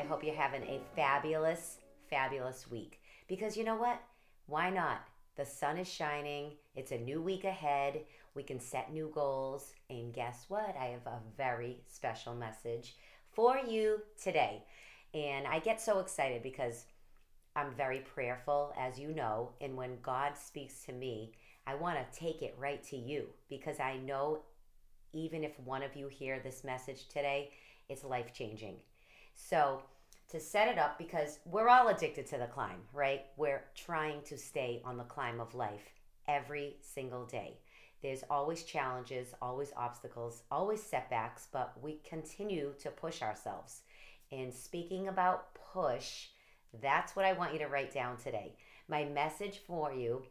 I hope you're having a fabulous, fabulous week. Because you know what? Why not? The sun is shining. It's a new week ahead. We can set new goals. And guess what? I have a very special message for you today. And I get so excited because I'm very prayerful, as you know. And when God speaks to me, I want to take it right to you because I know even if one of you hear this message today, it's life changing. So, to set it up because we're all addicted to the climb, right? We're trying to stay on the climb of life every single day. There's always challenges, always obstacles, always setbacks, but we continue to push ourselves. And speaking about push, that's what I want you to write down today. My message for you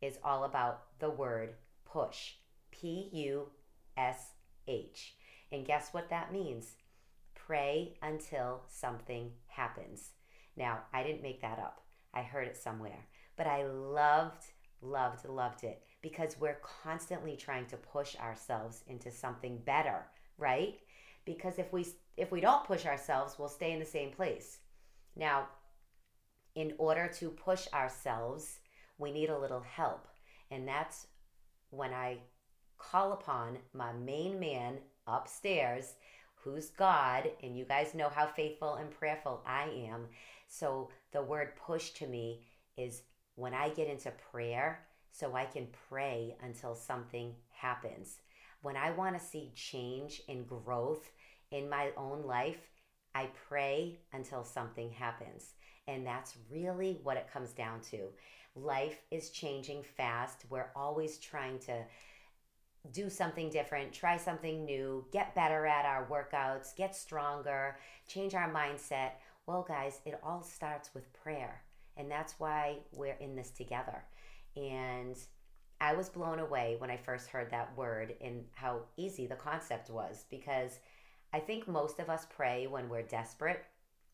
is all about the word push. P U S H. And guess what that means? Pray until something happens. Now, I didn't make that up. I heard it somewhere. But I loved, loved, loved it because we're constantly trying to push ourselves into something better, right? Because if we if we don't push ourselves, we'll stay in the same place. Now, in order to push ourselves, we need a little help. And that's when I call upon my main man upstairs who's God, and you guys know how faithful and prayerful I am. So the word push to me is when I get into prayer, so I can pray until something happens. When I want to see change and growth in my own life, I pray until something happens. And that's really what it comes down to. Life is changing fast. We're always trying to do something different, try something new, get better at our workouts, get stronger, change our mindset. Well, guys, it all starts with prayer. And that's why we're in this together. And I was blown away when I first heard that word and how easy the concept was because I think most of us pray when we're desperate.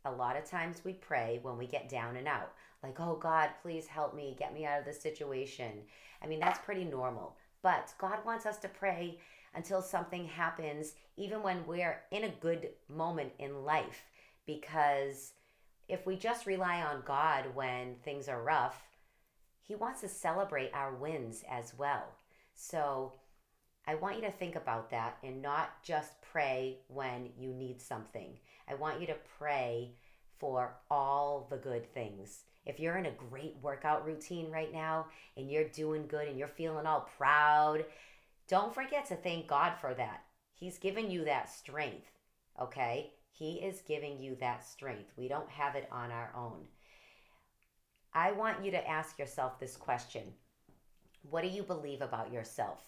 A lot of times we pray when we get down and out, like, oh God, please help me, get me out of this situation. I mean, that's pretty normal. But God wants us to pray until something happens, even when we're in a good moment in life. Because if we just rely on God when things are rough, He wants to celebrate our wins as well. So I want you to think about that and not just pray when you need something. I want you to pray for all the good things. If you're in a great workout routine right now and you're doing good and you're feeling all proud, don't forget to thank God for that. He's given you that strength, okay? He is giving you that strength. We don't have it on our own. I want you to ask yourself this question What do you believe about yourself?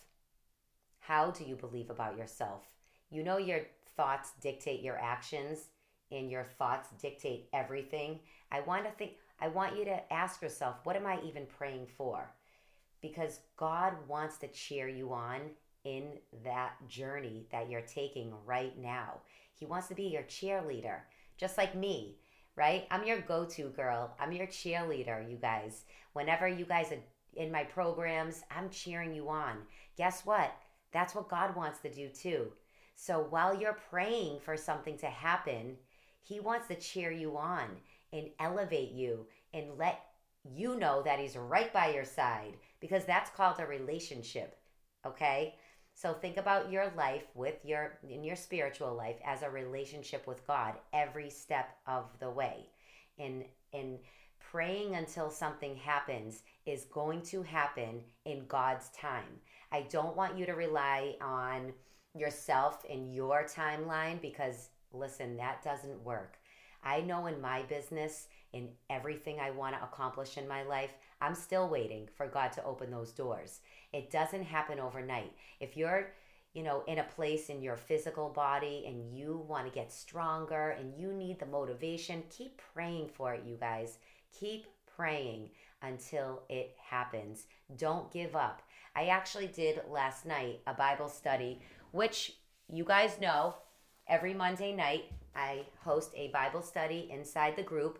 How do you believe about yourself? You know, your thoughts dictate your actions, and your thoughts dictate everything. I want to think, I want you to ask yourself, what am I even praying for? Because God wants to cheer you on in that journey that you're taking right now. He wants to be your cheerleader, just like me, right? I'm your go to girl. I'm your cheerleader, you guys. Whenever you guys are in my programs, I'm cheering you on. Guess what? That's what God wants to do too. So while you're praying for something to happen, He wants to cheer you on and elevate you and let you know that He's right by your side because that's called a relationship. Okay? So think about your life with your in your spiritual life as a relationship with God every step of the way. And and praying until something happens is going to happen in God's time. I don't want you to rely on yourself and your timeline because listen, that doesn't work. I know in my business, in everything I want to accomplish in my life, I'm still waiting for God to open those doors. It doesn't happen overnight. If you're you know, in a place in your physical body and you want to get stronger and you need the motivation, keep praying for it, you guys. Keep praying until it happens. Don't give up. I actually did last night a Bible study, which you guys know every Monday night I host a Bible study inside the group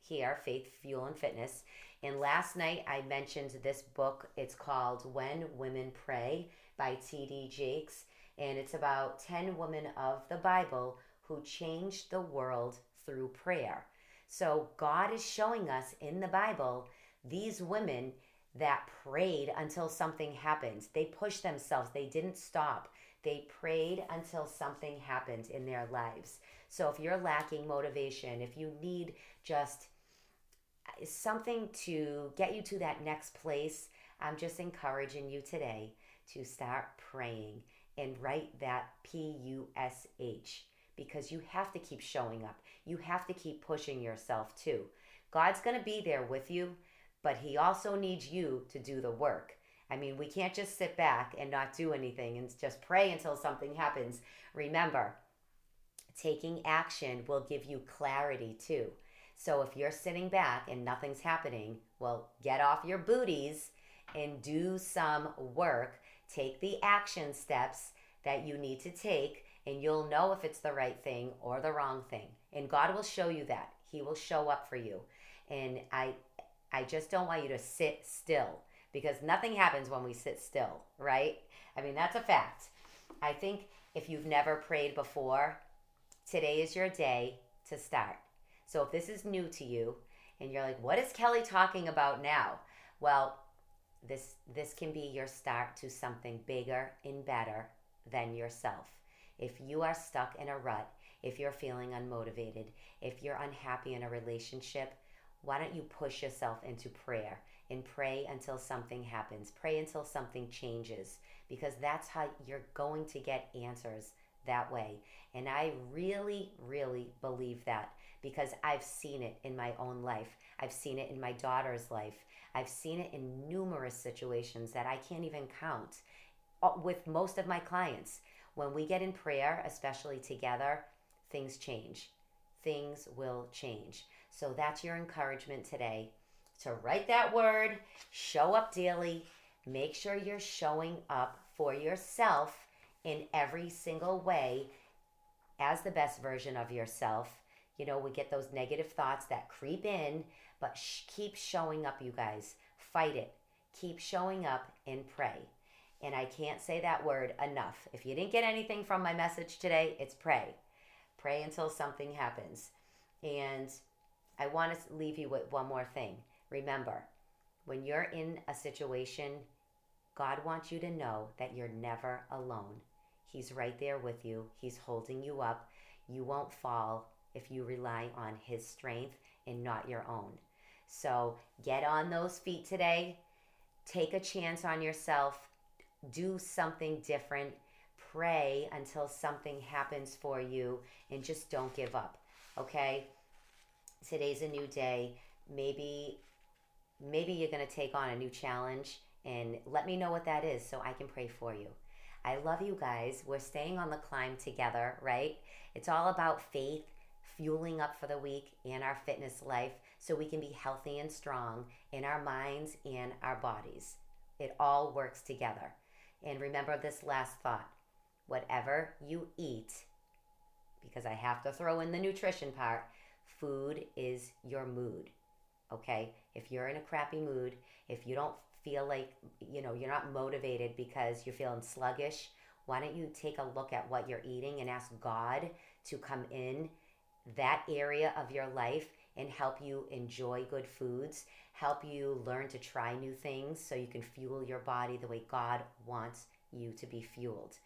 here, Faith, Fuel, and Fitness. And last night I mentioned this book. It's called When Women Pray by T.D. Jakes. And it's about 10 women of the Bible who changed the world through prayer. So God is showing us in the Bible these women that prayed until something happened. They pushed themselves, they didn't stop. They prayed until something happened in their lives. So if you're lacking motivation, if you need just uh, something to get you to that next place, I'm just encouraging you today to start praying and write that P U S H because you have to keep showing up. You have to keep pushing yourself too. God's going to be there with you, but He also needs you to do the work. I mean, we can't just sit back and not do anything and just pray until something happens. Remember, taking action will give you clarity too. So if you're sitting back and nothing's happening, well, get off your booties and do some work. Take the action steps that you need to take, and you'll know if it's the right thing or the wrong thing. And God will show you that. He will show up for you. And I I just don't want you to sit still because nothing happens when we sit still, right? I mean, that's a fact. I think if you've never prayed before, today is your day to start. So if this is new to you and you're like, what is Kelley talking about now? Well, this this can be your start to something bigger and better than yourself. If you are stuck in a rut, if you're feeling unmotivated, if you're unhappy in a relationship, why don't you push yourself into prayer and pray until something happens? Pray until something changes because that's how you're going to get answers that way. And I really, really believe that because I've seen it in my own life. I've seen it in my daughter's life. I've seen it in numerous situations that I can't even count uh, with most of my clients. When we get in prayer, especially together, things change. Things will change. So that's your encouragement today to write that word, show up daily, make sure you're showing up for yourself in every single way as the best version of yourself you know, we get those negative thoughts that creep in, but sh- keep showing up, you guys. Fight it. Keep showing up and pray. And I can't say that word enough. If you didn't get anything from my message today, it's pray. Pray until something happens. And I want to leave you with one more thing. Remember, when you're in a situation, God wants you to know that you're never alone. He's right there with you, He's holding you up. You won't fall if you rely on His strength and not your own. So get on those feet today. Take a chance on yourself. Do something different. Pray until something happens for you and just don't give up. Okay? Today's a new day. Maybe maybe you're going to take on a new challenge and let me know what that is so I can pray for you. I love you guys. We're staying on the climb together, right? It's all about faith fueling up for the week in our fitness life so we can be healthy and strong in our minds and our bodies. It all works together. And remember this last thought whatever you eat, because I have to throw in the nutrition part, food is your mood. Okay? If you're in a crappy mood, if you don't feel like, you know, you're not motivated because you're feeling sluggish, why don't you take a look at what you're eating and ask God to come in that area of your life and help you enjoy good foods, help you learn to try new things so you can fuel your body the way God wants you to be fueled.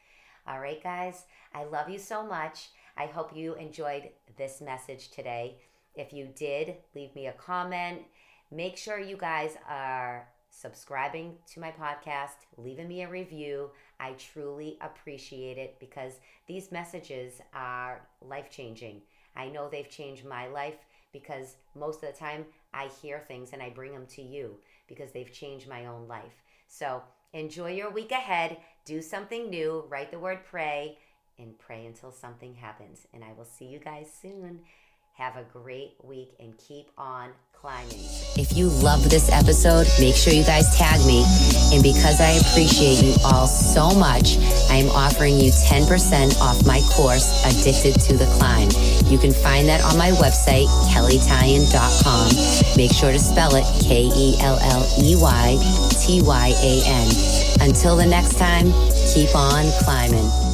All right, guys, I love you so much. I hope you enjoyed this message today. If you did, leave me a comment. Make sure you guys are subscribing to my podcast, leaving me a review. I truly appreciate it because these messages are life changing. I know they've changed my life because most of the time I hear things and I bring them to you because they've changed my own life. So enjoy your week ahead. Do something new. Write the word pray and pray until something happens. And I will see you guys soon. Have a great week and keep on climbing. If you love this episode, make sure you guys tag me. And because I appreciate you all so much, I am offering you 10% off my course, Addicted to the Climb. You can find that on my website, kelleytyan.com. Make sure to spell it K E L L E Y T Y A N. Until the next time, keep on climbing.